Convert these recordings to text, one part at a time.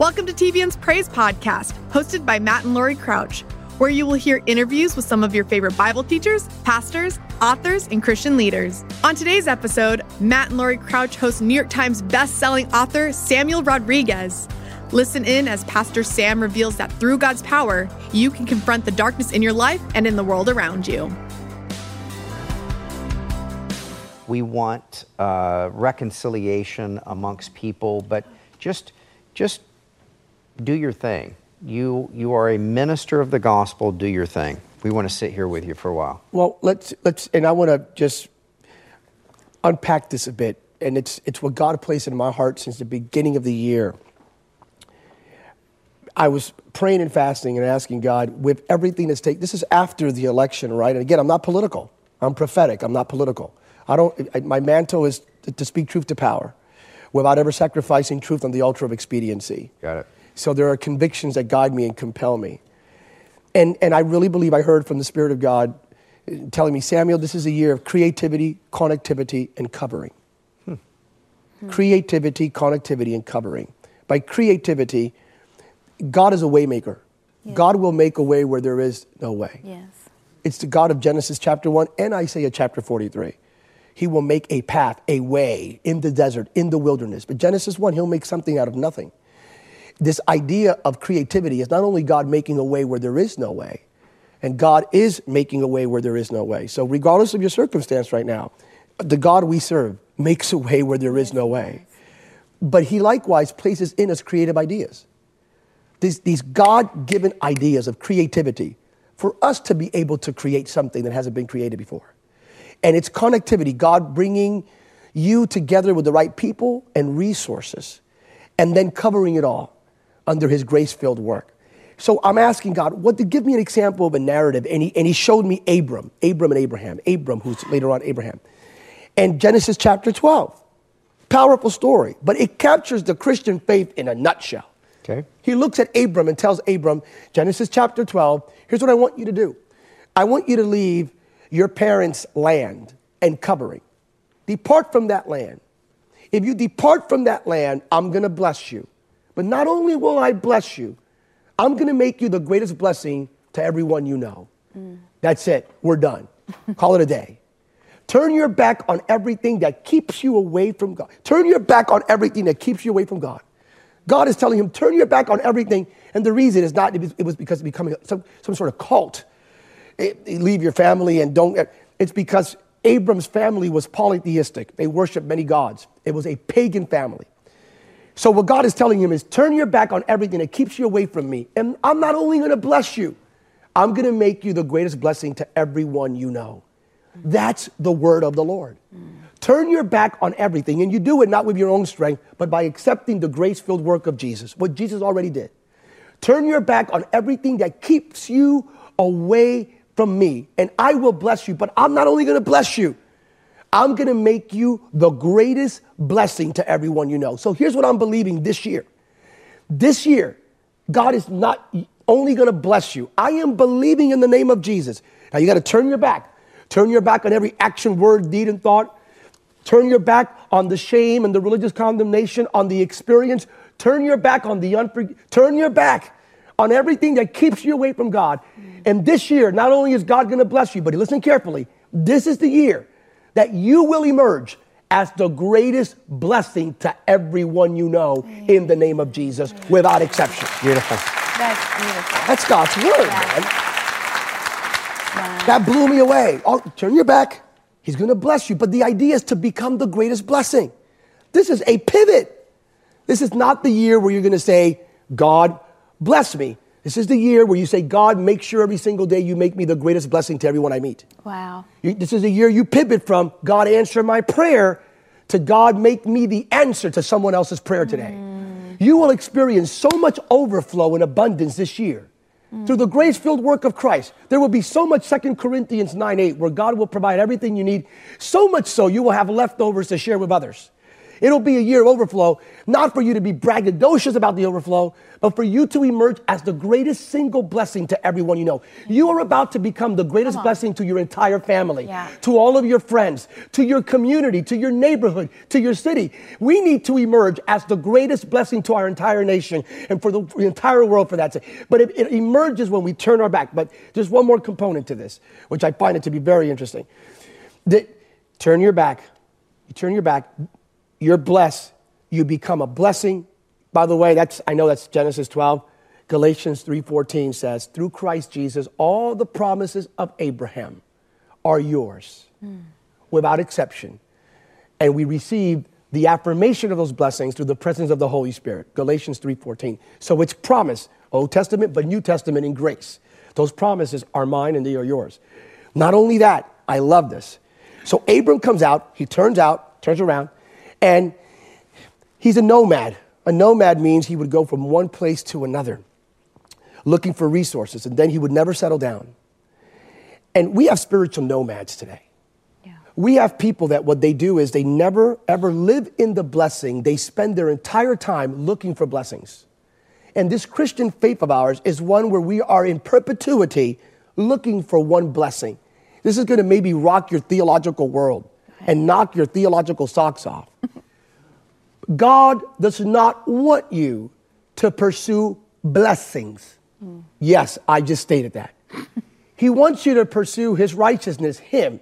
Welcome to TBN's Praise Podcast, hosted by Matt and Lori Crouch, where you will hear interviews with some of your favorite Bible teachers, pastors, authors, and Christian leaders. On today's episode, Matt and Lori Crouch host New York Times best-selling author Samuel Rodriguez. Listen in as Pastor Sam reveals that through God's power, you can confront the darkness in your life and in the world around you. We want uh, reconciliation amongst people, but just, just do your thing. You, you are a minister of the gospel, do your thing. We want to sit here with you for a while. Well, let's let's, and I want to just unpack this a bit, and it's it's what God placed in my heart since the beginning of the year. I was praying and fasting and asking God with everything that's taken. This is after the election, right? And again, I'm not political. I'm prophetic. I'm not political. I don't. I, my mantle is to, to speak truth to power, without ever sacrificing truth on the altar of expediency. Got it. So there are convictions that guide me and compel me. And, and I really believe I heard from the Spirit of God uh, telling me, Samuel, this is a year of creativity, connectivity, and covering. Hmm. Creativity, connectivity, and covering. By creativity, God is a waymaker. Yes. God will make a way where there is no way. Yes. It's the God of Genesis chapter 1 and Isaiah chapter 43. He will make a path, a way in the desert, in the wilderness. But Genesis 1, he'll make something out of nothing this idea of creativity is not only God making a way where there is no way, and God is making a way where there is no way. So, regardless of your circumstance right now, the God we serve makes a way where there is no way. But He likewise places in us creative ideas. These, these God given ideas of creativity for us to be able to create something that hasn't been created before. And it's connectivity, God bringing you together with the right people and resources, and then covering it all under his grace filled work. So I'm asking God, what to give me an example of a narrative. And he, and he showed me Abram, Abram and Abraham, Abram, who's later on Abraham. And Genesis chapter 12. Powerful story, but it captures the Christian faith in a nutshell. Okay. He looks at Abram and tells Abram, Genesis chapter 12, here's what I want you to do. I want you to leave your parents' land and covering. Depart from that land. If you depart from that land, I'm going to bless you. But not only will I bless you, I'm going to make you the greatest blessing to everyone you know. Mm. That's it. We're done. Call it a day. Turn your back on everything that keeps you away from God. Turn your back on everything that keeps you away from God. God is telling him, turn your back on everything. And the reason is not, it was because of becoming some, some sort of cult. It, it leave your family and don't. Eh, it's because Abram's family was polytheistic. They worshiped many gods. It was a pagan family. So, what God is telling him is turn your back on everything that keeps you away from me. And I'm not only going to bless you, I'm going to make you the greatest blessing to everyone you know. That's the word of the Lord. Turn your back on everything, and you do it not with your own strength, but by accepting the grace filled work of Jesus, what Jesus already did. Turn your back on everything that keeps you away from me, and I will bless you. But I'm not only going to bless you, I'm going to make you the greatest blessing to everyone you know. So here's what I'm believing this year. This year, God is not only going to bless you. I am believing in the name of Jesus. Now you got to turn your back. Turn your back on every action, word, deed, and thought. Turn your back on the shame and the religious condemnation, on the experience. Turn your back on the unforg. Turn your back on everything that keeps you away from God. And this year, not only is God going to bless you, but listen carefully. This is the year that you will emerge as the greatest blessing to everyone you know in the name of Jesus without exception. Beautiful. That's beautiful. That's God's word, Yeah. man. Wow. That blew me away. Oh, turn your back. He's going to bless you. But the idea is to become the greatest blessing. This is a pivot. This is not the year where you're going to say, God, bless me. This is the year where you say, God, make sure every single day you make me the greatest blessing to everyone I meet. Wow. You, this is the year you pivot from God answer my prayer to God make me the answer to someone else's prayer today. Mm. You will experience so much overflow and abundance this year. Mm. Through the grace filled work of Christ, there will be so much 2 Corinthians 9 8, where God will provide everything you need, so much so you will have leftovers to share with others. It'll be a year of overflow, not for you to be braggadocious about the overflow, but for you to emerge as the greatest single blessing to everyone you know. You are about to become the greatest blessing to your entire family, Yeah. to all of your friends, to your community, to your neighborhood, to your city. We need to emerge as the greatest blessing to our entire nation and for the entire world for that sake. But it, it emerges when we turn our back. But there's one more component to this, which I find it to be very interesting. That turn your back, you turn your back, you're blessed, you become a blessing. By the way, that's I know that's Genesis 12. Galatians 3:14 says, "Through Christ Jesus, all the promises of Abraham are yours, without exception." And we receive the affirmation of those blessings through the presence of the Holy Spirit. Galatians 3:14. So it's promise, Old Testament, but New Testament in grace. Those promises are mine and they are yours. Not only that, I love this. So Abram comes out, he turns out, turns around, and he's a nomad. A nomad means he would go from one place to another, looking for resources, and then he would never settle down. And we have spiritual nomads today. We have people that what they do is they never ever live in the blessing. They spend their entire time looking for blessings. And this Christian faith of ours is one where we are in perpetuity looking for one blessing. This is going to maybe rock your theological world and knock your theological socks off. God does not want you to pursue blessings. Yes, I just stated that. he wants you to pursue his righteousness, him,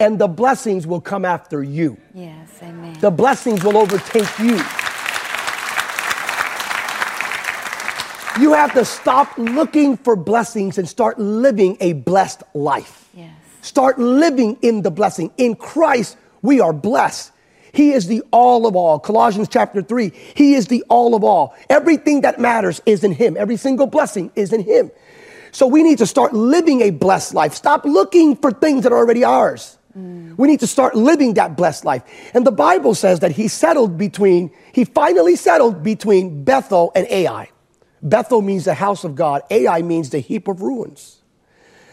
and the blessings will come after you. Yes, amen. The blessings will overtake you. You have to stop looking for blessings and start living a blessed life. Yes. Start living in the blessing. In Christ, we are blessed. He is the all of all. Colossians chapter 3. He is the all of all. Everything that matters is in Him. Every single blessing is in Him. So we need to start living a blessed life. Stop looking for things that are already ours. Mm. We need to start living that blessed life. And the Bible says that he settled between, he finally settled between Bethel and Ai. Bethel means the house of God, Ai means the heap of ruins.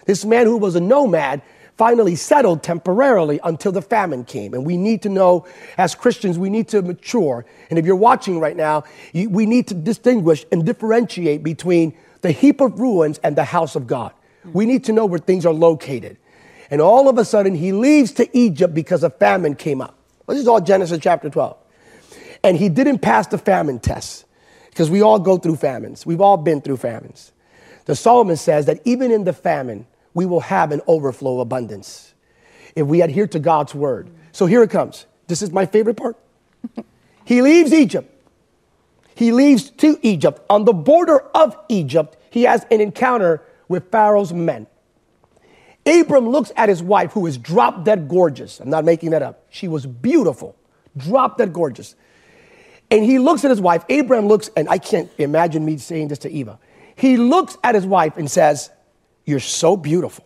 This man who was a nomad finally settled temporarily until the famine came. And we need to know, as Christians, we need to mature. And if you're watching right now, you, we need to distinguish and differentiate between the heap of ruins and the house of God. We need to know where things are located. And all of a sudden, he leaves to Egypt because a famine came up. This is all Genesis chapter 12. And he didn't pass the famine test because we all go through famines. We've all been through famines. The psalmist says that even in the famine, we will have an overflow of abundance if we adhere to God's word. So here it comes. This is my favorite part. he leaves Egypt. He leaves to Egypt. On the border of Egypt, he has an encounter with Pharaoh's men. Abram looks at his wife, who is drop dead gorgeous. I'm not making that up. She was beautiful, drop dead gorgeous. And he looks at his wife. Abram looks, and I can't imagine me saying this to Eva. He looks at his wife and says, You're so beautiful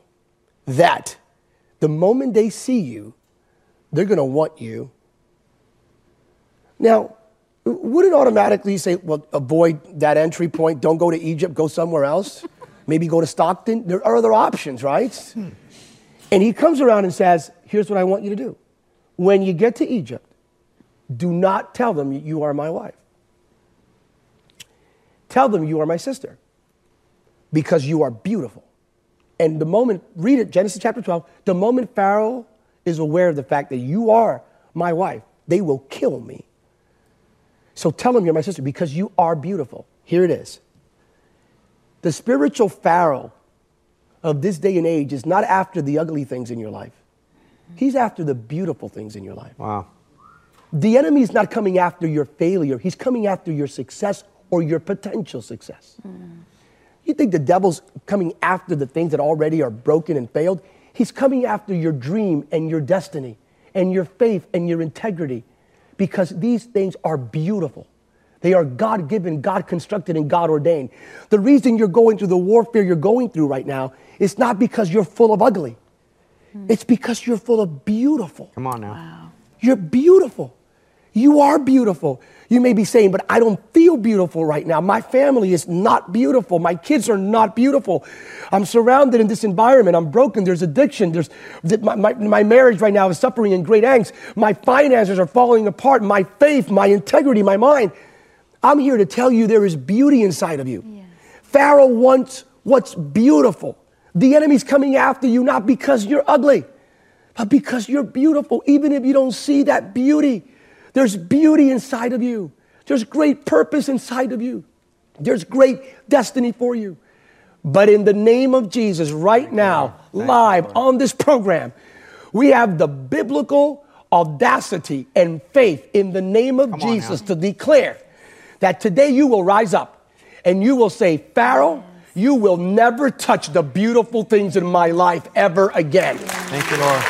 that the moment they see you, they're going to want you. Now, wouldn't automatically say, Well, avoid that entry point, don't go to Egypt, go somewhere else? Maybe go to Stockton? There are other options, right? Hmm. And he comes around and says, Here's what I want you to do. When you get to Egypt, do not tell them you are my wife. Tell them you are my sister because you are beautiful. And the moment, read it, Genesis chapter 12, the moment Pharaoh is aware of the fact that you are my wife, they will kill me. So tell them you're my sister because you are beautiful. Here it is. The spiritual Pharaoh of this day and age is not after the ugly things in your life, he's after the beautiful things in your life. Wow. The enemy is not coming after your failure, he's coming after your success or your potential success. Mm. You think the devil's coming after the things that already are broken and failed? He's coming after your dream and your destiny and your faith and your integrity because these things are beautiful. They are God given, God constructed, and God ordained. The reason you're going through the warfare you're going through right now is not because you're full of ugly, hmm. it's because you're full of beautiful. Come on now. You're beautiful. You are beautiful. You may be saying, but I don't feel beautiful right now. My family is not beautiful. My kids are not beautiful. I'm surrounded in this environment. I'm broken. There's addiction. There's, my, my, my marriage right now is suffering in great angst. My finances are falling apart. My faith, my integrity, my mind. I'm here to tell you there is beauty inside of you. Pharaoh wants what's beautiful. The enemy's coming after you not because you're ugly, but because you're beautiful, even if you don't see that beauty. There's beauty inside of you. There's great purpose inside of you. There's great destiny for you. But in the name of Jesus, right now, live on this program, we have the biblical audacity and faith in the name of Come Jesus to declare that today you will rise up and you will say, Pharaoh, you will never touch the beautiful things in my life ever again. Thank you, Lord.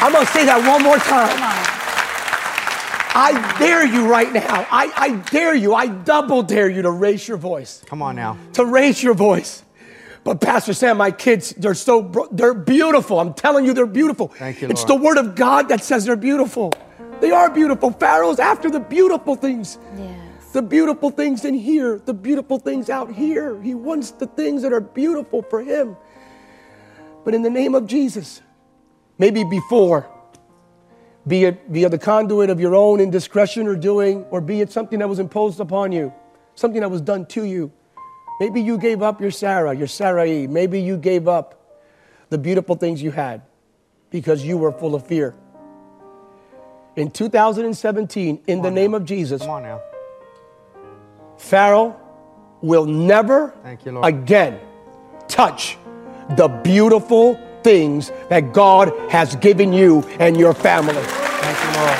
I'm going to say that one more time. I dare you right now. I, I dare you. I double dare you to raise your voice. Come on now. To raise your voice. But Pastor Sam, my kids, they're so they're beautiful. I'm telling you, they're beautiful. Thank you, It's Lord. the word of God that says they're beautiful. They are beautiful. Pharaoh's after the beautiful things. Yes. The beautiful things in here, the beautiful things out here. He wants the things that are beautiful for him. But in the name of Jesus, maybe before be it via the conduit of your own indiscretion or doing, or be it something that was imposed upon you, something that was done to you. Maybe you gave up your Sarah, your Sarai. Maybe you gave up the beautiful things you had because you were full of fear. In 2017, in the name now. of Jesus, Come on now. Pharaoh will never you, again touch the beautiful things that God has given you and your family. Thank you, Lord.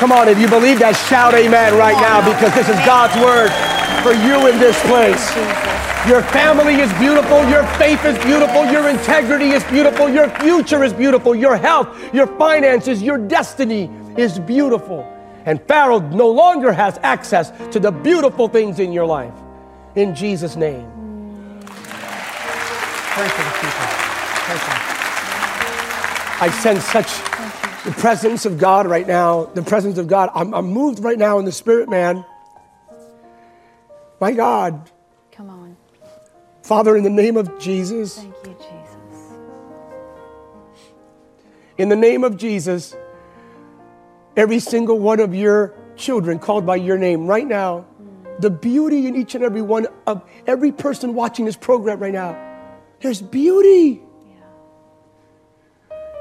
Come on, if you believe that, shout amen right now because this is God's word for you in this place. Your family is beautiful, your faith is beautiful, your integrity is beautiful, your future is beautiful, your health, your finances, your destiny is beautiful. And Pharaoh no longer has access to the beautiful things in your life. In Jesus' name. Pray for I sense such the presence of God right now. The presence of God. I'm, I'm moved right now in the spirit, man. My God. Come on. Father, in the name of Jesus, Thank you, Jesus. in the name of Jesus, every single one of your children called by your name right now, mm. the beauty in each and every one of every person watching this program right now, there's beauty.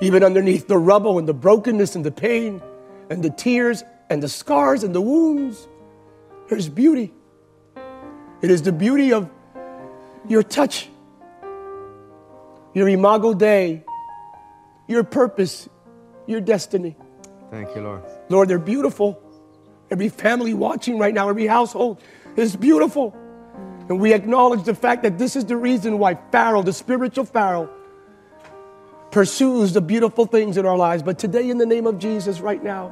Even underneath the rubble and the brokenness and the pain and the tears and the scars and the wounds, there's beauty. It is the beauty of your touch, your imago Dei, your purpose, your destiny. Thank you, Lord. Lord, they're beautiful. Every family watching right now, every household is beautiful. And we acknowledge the fact that this is the reason why Pharaoh, the spiritual Pharaoh, pursues the beautiful things in our lives. But today, in the name of Jesus, right now,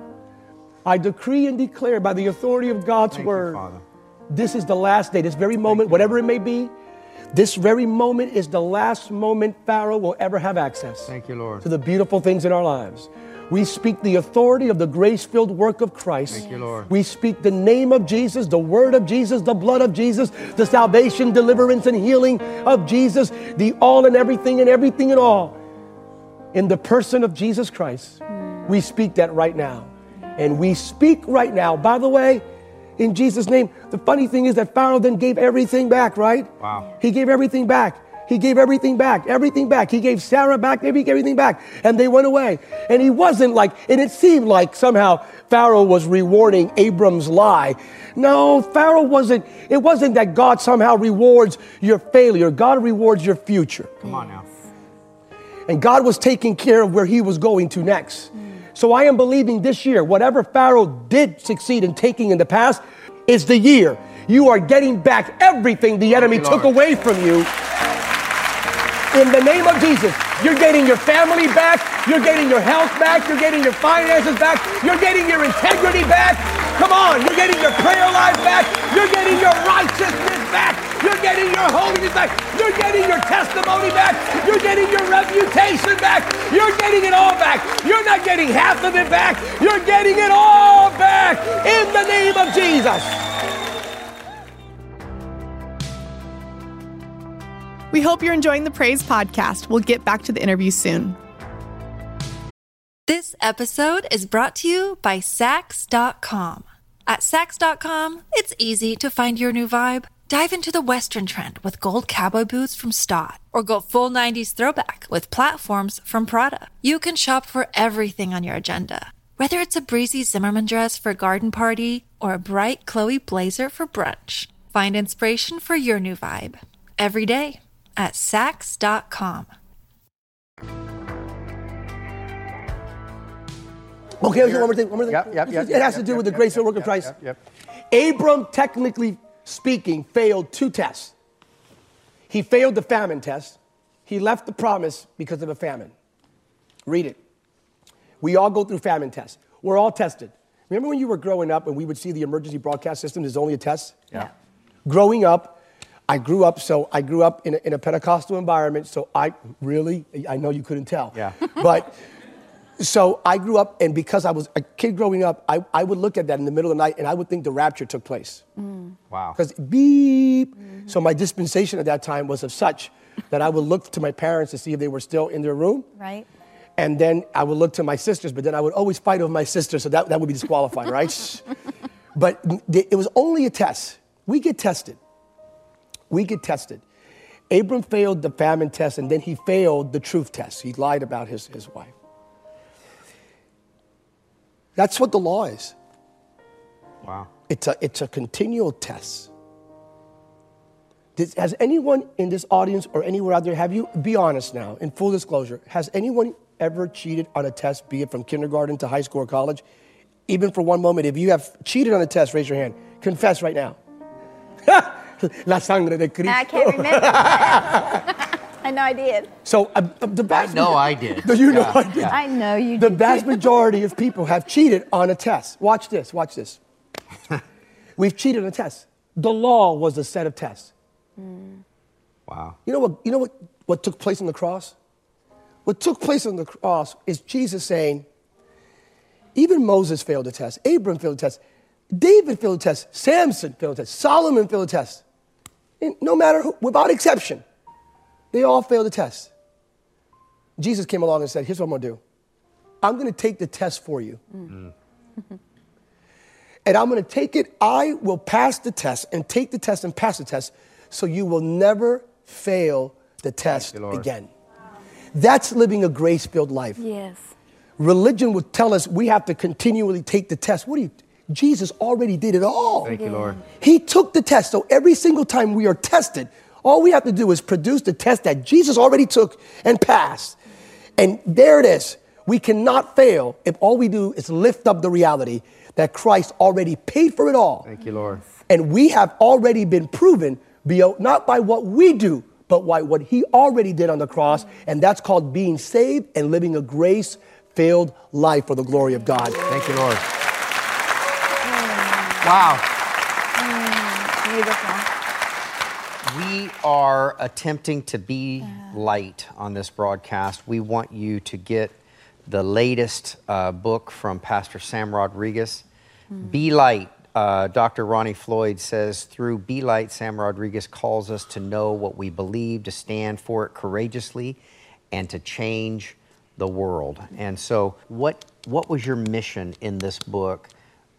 I decree and declare by the authority of God's Thank word, you, this is the last day, this very moment, whatever it may be, this very moment is the last moment Pharaoh will ever have access Thank you, Lord. to the beautiful things in our lives. We speak the authority of the grace filled work of Christ. Thank you, Lord. We speak the name of Jesus, the word of Jesus, the blood of Jesus, the salvation, deliverance, and healing of Jesus, the all and everything and everything and all in the person of Jesus Christ. We speak that right now. And we speak right now. By the way, in Jesus' name, the funny thing is that Pharaoh then gave everything back, right? Wow. He gave everything back. He gave everything back, everything back. He gave Sarah back, he gave everything back. And they went away. And he wasn't like, and it seemed like somehow Pharaoh was rewarding Abram's lie. No, Pharaoh wasn't, it wasn't that God somehow rewards your failure. God rewards your future. Come on now. And God was taking care of where he was going to next. So I am believing this year, whatever Pharaoh did succeed in taking in the past, is the year you are getting back everything the enemy took away from you. In the name of Jesus, you're getting your family back, you're getting your health back, you're getting your finances back, you're getting your integrity back. Come on, you're getting your prayer life back, you're getting your righteousness back. You're getting your holiness back. You're getting your testimony back. You're getting your reputation back. You're getting it all back. You're not getting half of it back. You're getting it all back in the name of Jesus. We hope you're enjoying the Praise podcast. We'll get back to the interview soon. This episode is brought to you by Saks.com. At Saks.com, it's easy to find your new vibe. Dive into the Western trend with gold cowboy boots from Staud, or go full 90s throwback with platforms from Prada. You can shop for everything on your agenda, whether it's a breezy Zimmermann dress for a garden party or a bright Chloe blazer for brunch. Find inspiration for your new vibe every day at Saks.com. Okay, one more thing. One more thing. Yep, yep, yep, it has yep, to do yep, with the yep, grace yep, of work of Christ. yep, yep. Abram, technically speaking, failed two tests. He failed the famine test. He left the promise because of a famine. Read it. We all go through famine tests. We're all tested. Remember when you were growing up and we would see the emergency broadcast system as only a test? Yeah. Growing up, I grew up, so I grew up in a, in a Pentecostal environment, so I really, I know you couldn't tell. Yeah. But so I grew up, and because I was a kid growing up, I, I would look at that in the middle of the night and I would think the rapture took place. Mm. Wow. Because beep. So my dispensation at that time was of such that I would look to my parents to see if they were still in their room. Right? And then I would look to my sisters, but then I would always fight over my sister, so that, that would be disqualified, right? but th- it was only a test. We get tested. We get tested. Abram failed the famine test, and then he failed the truth test. He lied about his, his wife. That's what the law is. Wow. It's a, it's a continual test. Does, has anyone in this audience or anywhere out there, have you, be honest now, in full disclosure, has anyone ever cheated on a test, be it from kindergarten to high school or college? Even for one moment, if you have cheated on a test, raise your hand. Confess right now. La sangre de Cristo. I can't remember. that. I know I did. So uh, the vast know I did. Do you know Yeah, I did? I know you did. The did. vast majority of people have cheated on a test. Watch this, watch this. We've cheated on a test. The law was a set of tests. Wow. You know what, you know what, what took place on the cross? What took place on the cross is Jesus saying, even Moses failed a test, Abram failed a test, David failed a test, Samson failed a test, Solomon failed a test. And no matter who, without exception, they all failed the test. Jesus came along and said, Here's what I'm gonna do I'm gonna take the test for you. Mm. and I'm gonna take it, I will pass the test and take the test and pass the test so you will never fail the test you, Lord. again. That's living a grace filled life. Yes. Religion would tell us we have to continually take the test. What do you? Jesus already did it all. Thank you, Lord. He took the test. So every single time we are tested, all we have to do is produce the test that Jesus already took and passed. And there it is. We cannot fail if all we do is lift up the reality that Christ already paid for it all. Thank you, Lord. And we have already been proven, be- not by what we do, but by what He already did on the cross. And that's called being saved and living a grace filled life for the glory of God. Thank you, Lord. Wow. Beautiful. We are attempting to be light on this broadcast. We want you to get the latest uh, book from Pastor Sam Rodriguez. Be Light. Uh, Dr. Ronnie Floyd says, through Be Light, Sam Rodriguez calls us to know what we believe, to stand for it courageously, and to change the world. And so, what, what was your mission in this book,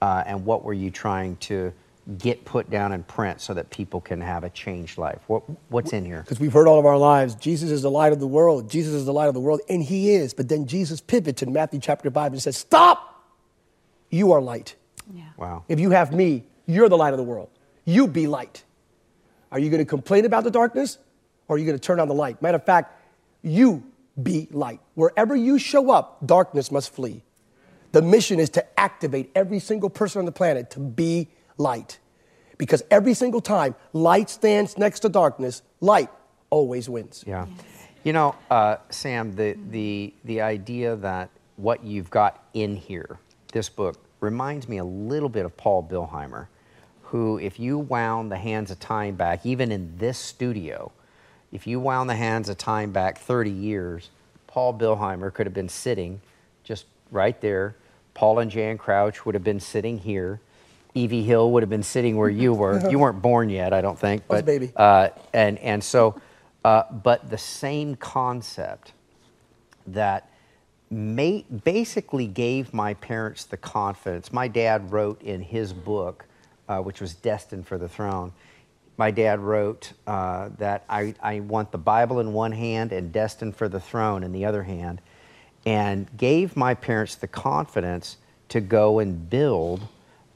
uh, and what were you trying to get put down in print so that people can have a changed life? What, what's in here? Because we've heard all of our lives, Jesus is the light of the world. Jesus is the light of the world, and He is. But then Jesus pivots in Matthew chapter 5 and says, Stop! You are light. Yeah. Wow. If you have me, you're the light of the world. You be light. Are you going to complain about the darkness or are you going to turn on the light? Matter of fact, you be light. Wherever you show up, darkness must flee. The mission is to activate every single person on the planet to be light. Because every single time light stands next to darkness, light always wins. Yeah. You know, uh, Sam, the, the, the idea that what you've got in here, this book, reminds me a little bit of Paul Billheimer, who, if you wound the hands of time back, even in this studio, if you wound the hands of time back 30 years, Paul Billheimer could have been sitting just right there. Paul and Jan Crouch would have been sitting here. Evie Hill would have been sitting where you were. you weren't born yet, I don't think. was a But, baby. Uh, and, and so, uh, but the same concept that ma- basically gave my parents the confidence. My dad wrote in his book, uh, which was Destined for the Throne, my dad wrote uh, that I, I want the Bible in one hand and Destined for the Throne in the other hand, and gave my parents the confidence to go and build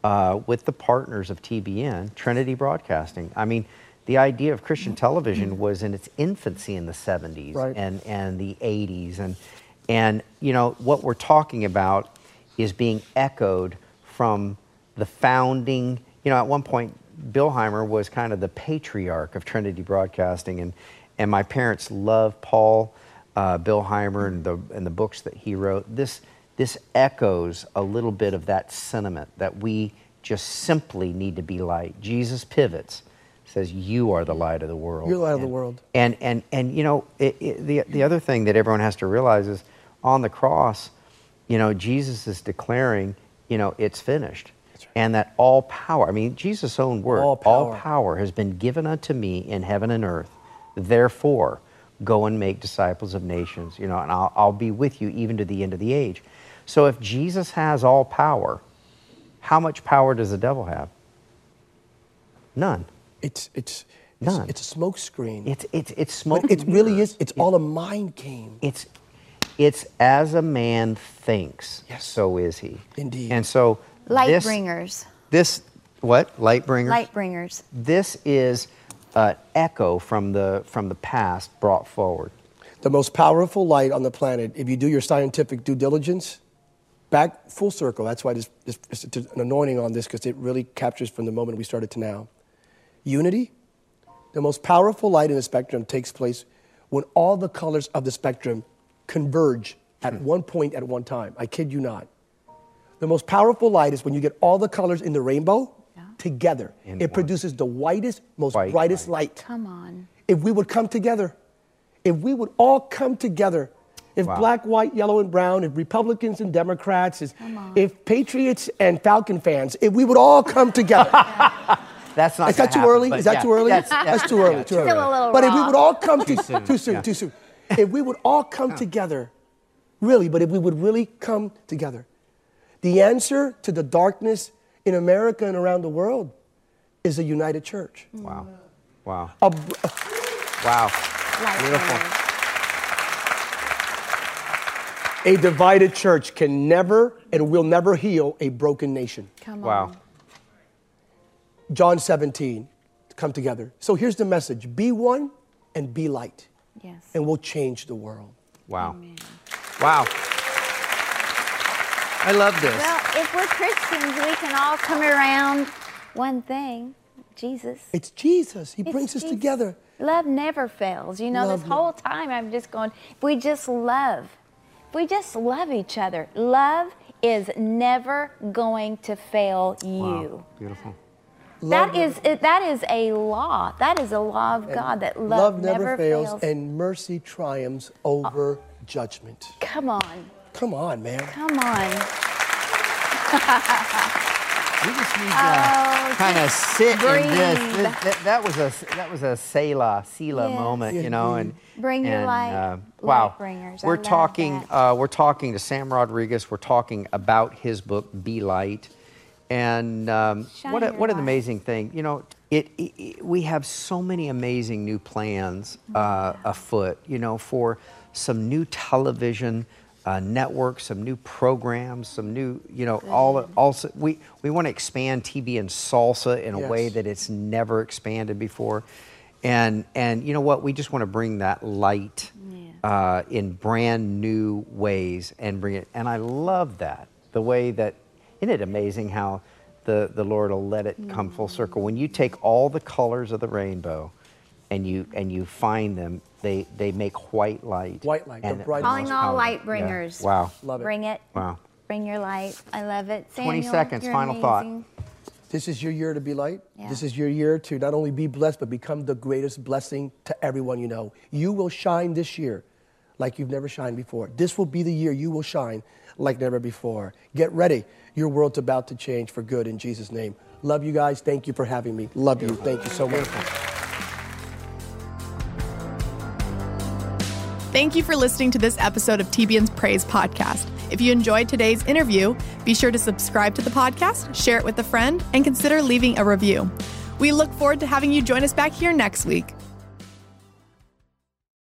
uh, with the partners of TBN, Trinity Broadcasting. I mean, the idea of Christian television was in its infancy in the 70s Right. and, and the 80s. And, and, you know, what we're talking about is being echoed from the founding. You know, at one point, Billheimer was kind of the patriarch of Trinity Broadcasting. And, and my parents love Paul uh, Billheimer and the, and the books that he wrote. This, this echoes a little bit of that sentiment that we just simply need to be light. Jesus pivots, says, You are the light of the world. You're the light of the world. And, and, and you know, it, it, the, the other thing that everyone has to realize is on the cross, you know, Jesus is declaring, you know, it's finished. And that all power, I mean, Jesus' own word, All power. power has been given unto me in heaven and earth. Therefore, go and make disciples of nations, you know, and I'll, I'll be with you even to the end of the age. So if Jesus has all power, how much power does the devil have? None. It's, it's, it's, None. it's a smoke screen. It's, it's, it's smoke. but it really is. It's all a mind game. it's it's as a man thinks, Yes. so is he. Indeed. And so Light this, bringers. This what light bringers? Light bringers. This is an echo from the from the past brought forward. The most powerful light on the planet, if you do your scientific due diligence, back full circle. That's why there's, an anointing on this because it really captures from the moment we started to now. Unity, the most powerful light in the spectrum takes place when all the colors of the spectrum converge at hmm. one point at one time. I kid you not. The most powerful light is when you get all the colors in the rainbow together. In it one. produces the whitest, most White brightest light. light Come on. if we would come together, if we would all come together, if Wow. black, white, yellow, and brown, if Republicans and Democrats, if, if Patriots and Falcon fans, if we would all come together. That's not. Is that too happen, early? Is that yeah, too early? That's, That's too early. yeah, too too early. Still a little but if we would all come to, soon, too soon, yeah. too soon. If we would all come together, really, but if we would really come together, the answer to the darkness in America and around the world is a united church. Mm. Wow. Wow. A, br- Wow. Light Beautiful. bringers. A divided church can never and will never heal a broken nation. Come Wow. on. John 17, come together. So here's the message be one and be light, Yes. and we'll change the world. Wow. Wow. I love this. Well, if we're Christians, we can all come around one thing Jesus. It's Jesus. He It's brings us together. Love never fails. You know, Love this whole time I'm just going, if we just love, if we just love each other, love is never going to fail you. Wow. Beautiful. That Love is it, that is a law. That is a law of God that love, never, fails, fails. and mercy triumphs over oh. judgment. Come on, Come on, man. come on. We just need Oh, to kind of sit in this. this that, that was a that was a Selah, Selah Yes. moment, you know, and Bring your and, light, uh, wow, bringers. We're talking. Uh, we're talking to Sam Rodriguez. We're talking about his book, Be Light, and um, what a, what an light. amazing thing. You know, it, it, it- we have so many amazing new plans uh, afoot. You know, for some new television. Uh, networks, some new programs, some new, you know, all also we we want to expand TBN Salsa in a way that it's never expanded before, and and you know what, we just want to bring that light uh, in brand new ways and bring it. And I love that the way that isn't it amazing how the the Lord will let it come full circle? When you take all the colors of the rainbow, and you and you find them, they they make white light. White light, the And- brightest. Calling all power. light Yeah. bringers. Wow. Love it. Bring it. Wow. Bring your light. I love it. 20 seconds, you're final thought. This is your year to be light. Yeah. This is your year to not only be blessed, but become the greatest blessing to everyone you know. You will shine this year like you've never shined before. This will be the year you will shine like never before. Get ready. Your world's about to change for good in Jesus' name. Love you guys. Thank you for having me. Love you. Thank you so much. Thank you for listening to this episode of TBN's Praise Podcast. If you enjoyed today's interview, be sure to subscribe to the podcast, share it with a friend, and consider leaving a review. We look forward to having you join us back here next week.